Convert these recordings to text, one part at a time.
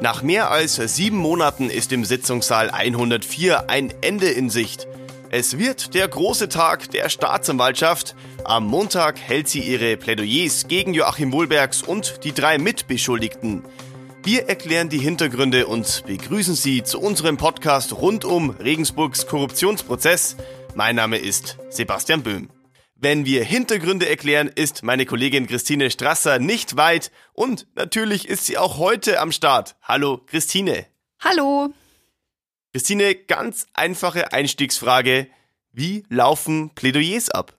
Nach mehr als sieben Monaten ist im Sitzungssaal 104 ein Ende in Sicht. Es wird der große Tag der Staatsanwaltschaft. Am Montag hält sie ihre Plädoyers gegen Joachim Wohlbergs und die drei Mitbeschuldigten. Wir erklären die Hintergründe und begrüßen Sie zu unserem Podcast rund um Regensburgs Korruptionsprozess. Mein Name ist Sebastian Böhm. Wenn wir Hintergründe erklären, ist meine Kollegin Christine Strasser nicht weit und natürlich ist sie auch heute am Start. Hallo Christine. Hallo. Christine, ganz einfache Einstiegsfrage. Wie laufen Plädoyers ab?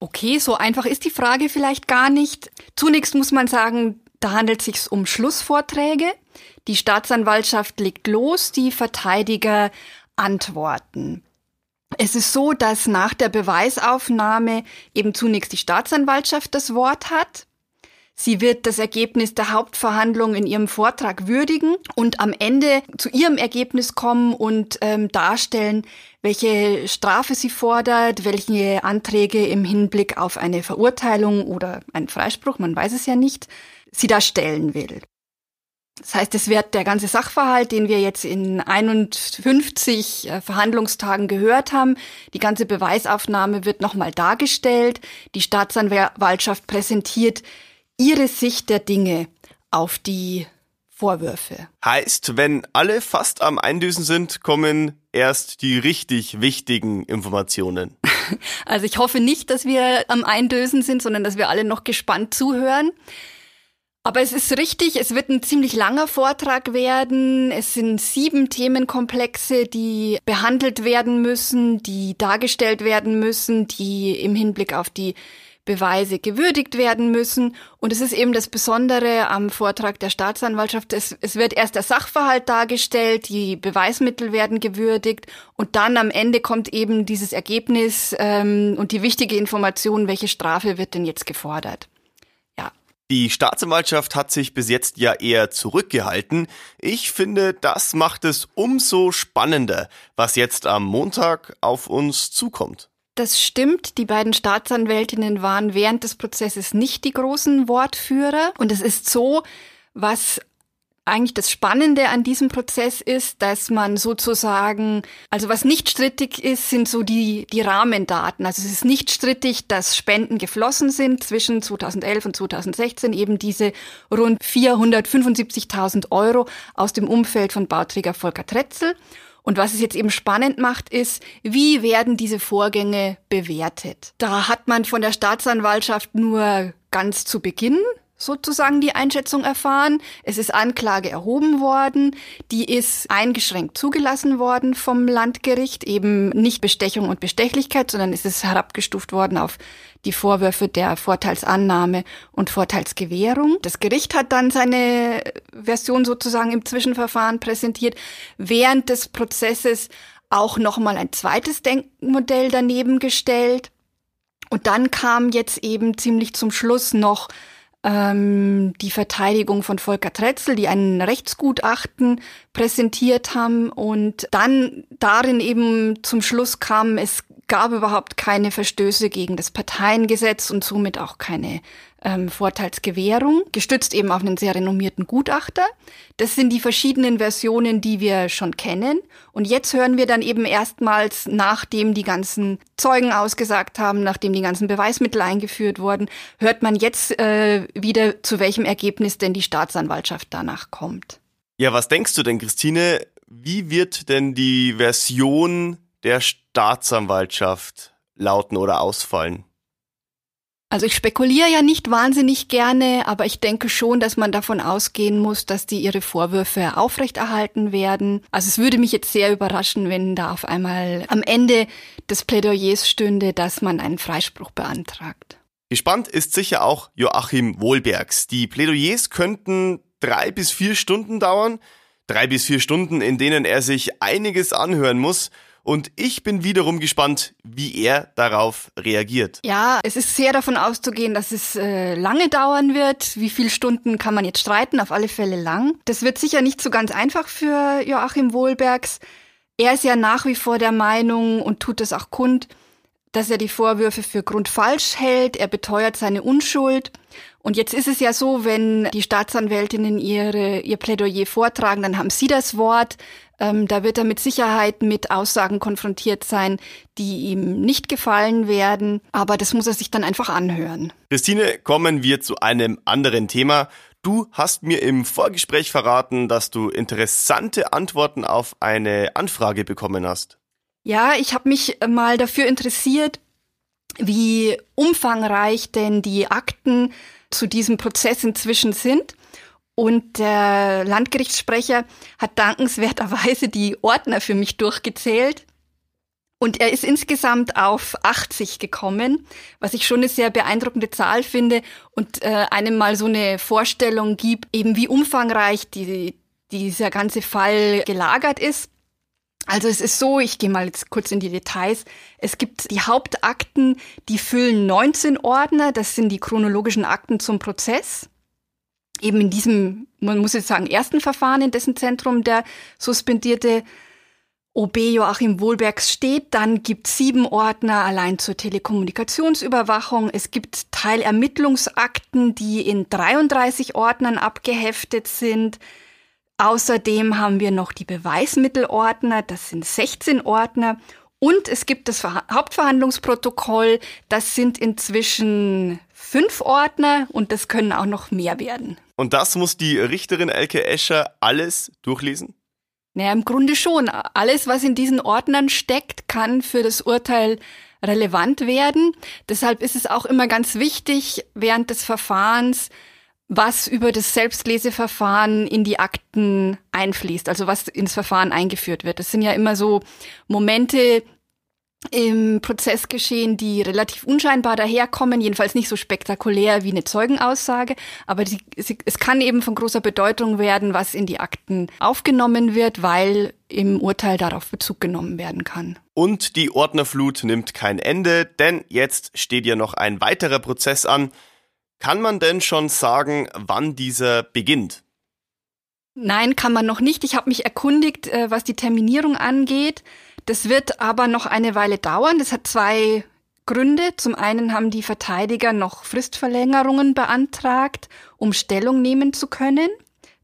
Okay, so einfach ist die Frage vielleicht gar nicht. Zunächst muss man sagen, da handelt es sich um Schlussvorträge. Die Staatsanwaltschaft legt los, die Verteidiger antworten. Es ist so, dass nach der Beweisaufnahme eben zunächst die Staatsanwaltschaft das Wort hat. Sie wird das Ergebnis der Hauptverhandlung in ihrem Vortrag würdigen und am Ende zu ihrem Ergebnis kommen und ähm, darstellen, welche Strafe sie fordert, welche Anträge im Hinblick auf eine Verurteilung oder einen Freispruch, man weiß es ja nicht, sie da stellen will. Das heißt, es wird der ganze Sachverhalt, den wir jetzt in 51 äh, Verhandlungstagen gehört haben, die ganze Beweisaufnahme wird nochmal dargestellt. Die Staatsanwaltschaft präsentiert ihre Sicht der Dinge auf die Vorwürfe. Heißt, wenn alle fast am Eindüsen sind, kommen erst die richtig wichtigen Informationen. Also ich hoffe nicht, dass wir am Eindösen sind, sondern dass wir alle noch gespannt zuhören. Aber es ist richtig, es wird ein ziemlich langer Vortrag werden. Es sind sieben Themenkomplexe, die behandelt werden müssen, die dargestellt werden müssen, die im Hinblick auf die Beweise gewürdigt werden müssen. Und es ist eben das Besondere am Vortrag der Staatsanwaltschaft. Es, es wird erst der Sachverhalt dargestellt, die Beweismittel werden gewürdigt und dann am Ende kommt eben dieses Ergebnis ähm, und die wichtige Information, welche Strafe wird denn jetzt gefordert. Die Staatsanwaltschaft hat sich bis jetzt ja eher zurückgehalten. Ich finde, das macht es umso spannender, was jetzt am Montag auf uns zukommt. Das stimmt. Die beiden Staatsanwältinnen waren während des Prozesses nicht die großen Wortführer. Und es ist so, was eigentlich das Spannende an diesem Prozess ist, dass man sozusagen, also was nicht strittig ist, sind so die, die Rahmendaten. Also es ist nicht strittig, dass Spenden geflossen sind zwischen 2011 und 2016, eben diese rund 475.000 Euro aus dem Umfeld von Bauträger Volker Tretzel. Und was es jetzt eben spannend macht, ist, wie werden diese Vorgänge bewertet? Da hat man von der Staatsanwaltschaft nur ganz zu Beginn sozusagen die Einschätzung erfahren. Es ist Anklage erhoben worden. Die ist eingeschränkt zugelassen worden vom Landgericht. Eben nicht Bestechung und Bestechlichkeit, sondern es ist herabgestuft worden auf die Vorwürfe der Vorteilsannahme und Vorteilsgewährung. Das Gericht hat dann seine Version sozusagen im Zwischenverfahren präsentiert. Während des Prozesses auch nochmal ein zweites Denkmodell daneben gestellt. Und dann kam jetzt eben ziemlich zum Schluss noch ähm, die Verteidigung von Volker Tretzel, die ein Rechtsgutachten präsentiert haben und dann darin eben zum Schluss kam, es gab überhaupt keine Verstöße gegen das Parteiengesetz und somit auch keine ähm, Vorteilsgewährung, gestützt eben auf einen sehr renommierten Gutachter. Das sind die verschiedenen Versionen, die wir schon kennen. Und jetzt hören wir dann eben erstmals, nachdem die ganzen Zeugen ausgesagt haben, nachdem die ganzen Beweismittel eingeführt wurden, hört man jetzt äh, wieder, zu welchem Ergebnis denn die Staatsanwaltschaft danach kommt. Ja, was denkst du denn, Christine? Wie wird denn die Version der Staatsanwaltschaft lauten oder ausfallen? Also ich spekuliere ja nicht wahnsinnig gerne, aber ich denke schon, dass man davon ausgehen muss, dass die ihre Vorwürfe aufrechterhalten werden. Also es würde mich jetzt sehr überraschen, wenn da auf einmal am Ende des Plädoyers stünde, dass man einen Freispruch beantragt. Gespannt ist sicher auch Joachim Wohlbergs. Die Plädoyers könnten drei bis vier Stunden dauern. Drei bis vier Stunden, in denen er sich einiges anhören muss und ich bin wiederum gespannt, wie er darauf reagiert. Ja, es ist sehr davon auszugehen, dass es äh, lange dauern wird. Wie viele Stunden kann man jetzt streiten? Auf alle Fälle lang. Das wird sicher nicht so ganz einfach für Joachim Wohlbergs. Er ist ja nach wie vor der Meinung und tut es auch kund, dass er die Vorwürfe für grundfalsch hält. Er beteuert seine Unschuld. Und jetzt ist es ja so, wenn die Staatsanwältinnen ihre, ihr Plädoyer vortragen, dann haben sie das Wort. Ähm, da wird er mit Sicherheit mit Aussagen konfrontiert sein, die ihm nicht gefallen werden. Aber das muss er sich dann einfach anhören. Christine, kommen wir zu einem anderen Thema. Du hast mir im Vorgespräch verraten, dass du interessante Antworten auf eine Anfrage bekommen hast. Ja, ich habe mich mal dafür interessiert, wie umfangreich denn die Akten zu diesem Prozess inzwischen sind. Und der Landgerichtssprecher hat dankenswerterweise die Ordner für mich durchgezählt. Und er ist insgesamt auf 80 gekommen, was ich schon eine sehr beeindruckende Zahl finde und äh, einem mal so eine Vorstellung gibt, eben wie umfangreich die, dieser ganze Fall gelagert ist. Also es ist so, ich gehe mal jetzt kurz in die Details. Es gibt die Hauptakten, die füllen 19 Ordner, das sind die chronologischen Akten zum Prozess. Eben in diesem, man muss jetzt sagen, ersten Verfahren, in dessen Zentrum der suspendierte OB Joachim Wohlbergs steht. Dann gibt sieben Ordner allein zur Telekommunikationsüberwachung. Es gibt Teilermittlungsakten, die in 33 Ordnern abgeheftet sind. Außerdem haben wir noch die Beweismittelordner, das sind 16 Ordner. Und es gibt das Hauptverhandlungsprotokoll, das sind inzwischen fünf Ordner und das können auch noch mehr werden. Und das muss die Richterin Elke Escher alles durchlesen? Naja, im Grunde schon. Alles, was in diesen Ordnern steckt, kann für das Urteil relevant werden. Deshalb ist es auch immer ganz wichtig, während des Verfahrens, was über das Selbstleseverfahren in die Akten einfließt, also was ins Verfahren eingeführt wird. Das sind ja immer so Momente, im Prozess geschehen, die relativ unscheinbar daherkommen, jedenfalls nicht so spektakulär wie eine Zeugenaussage, aber die, sie, es kann eben von großer Bedeutung werden, was in die Akten aufgenommen wird, weil im Urteil darauf Bezug genommen werden kann. Und die Ordnerflut nimmt kein Ende, denn jetzt steht ja noch ein weiterer Prozess an. Kann man denn schon sagen, wann dieser beginnt? Nein, kann man noch nicht. Ich habe mich erkundigt, äh, was die Terminierung angeht. Das wird aber noch eine Weile dauern. Das hat zwei Gründe. Zum einen haben die Verteidiger noch Fristverlängerungen beantragt, um Stellung nehmen zu können.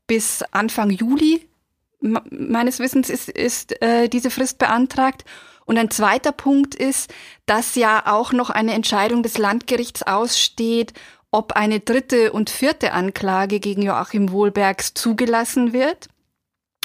Bis Anfang Juli meines Wissens ist, ist äh, diese Frist beantragt. Und ein zweiter Punkt ist, dass ja auch noch eine Entscheidung des Landgerichts aussteht, ob eine dritte und vierte Anklage gegen Joachim Wohlbergs zugelassen wird.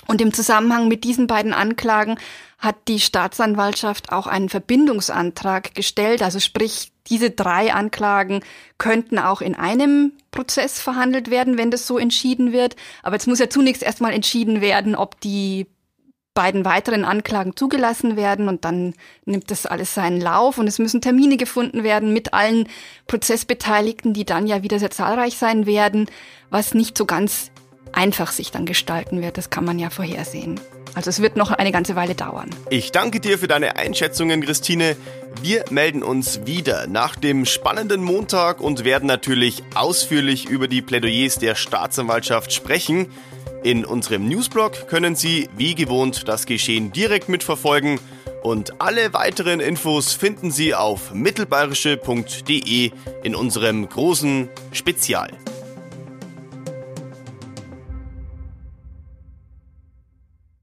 Und im Zusammenhang mit diesen beiden Anklagen hat die Staatsanwaltschaft auch einen Verbindungsantrag gestellt. Also sprich, diese drei Anklagen könnten auch in einem Prozess verhandelt werden, wenn das so entschieden wird. Aber jetzt muss ja zunächst erstmal entschieden werden, ob die beiden weiteren Anklagen zugelassen werden und dann nimmt das alles seinen Lauf und es müssen Termine gefunden werden mit allen Prozessbeteiligten, die dann ja wieder sehr zahlreich sein werden, was nicht so ganz einfach sich dann gestalten wird. Das kann man ja vorhersehen. Also es wird noch eine ganze Weile dauern. Ich danke dir für deine Einschätzungen, Christine. Wir melden uns wieder nach dem spannenden Montag und werden natürlich ausführlich über die Plädoyers der Staatsanwaltschaft sprechen. In unserem Newsblog können Sie wie gewohnt das Geschehen direkt mitverfolgen und alle weiteren Infos finden Sie auf mittelbayerische.de in unserem großen Spezial.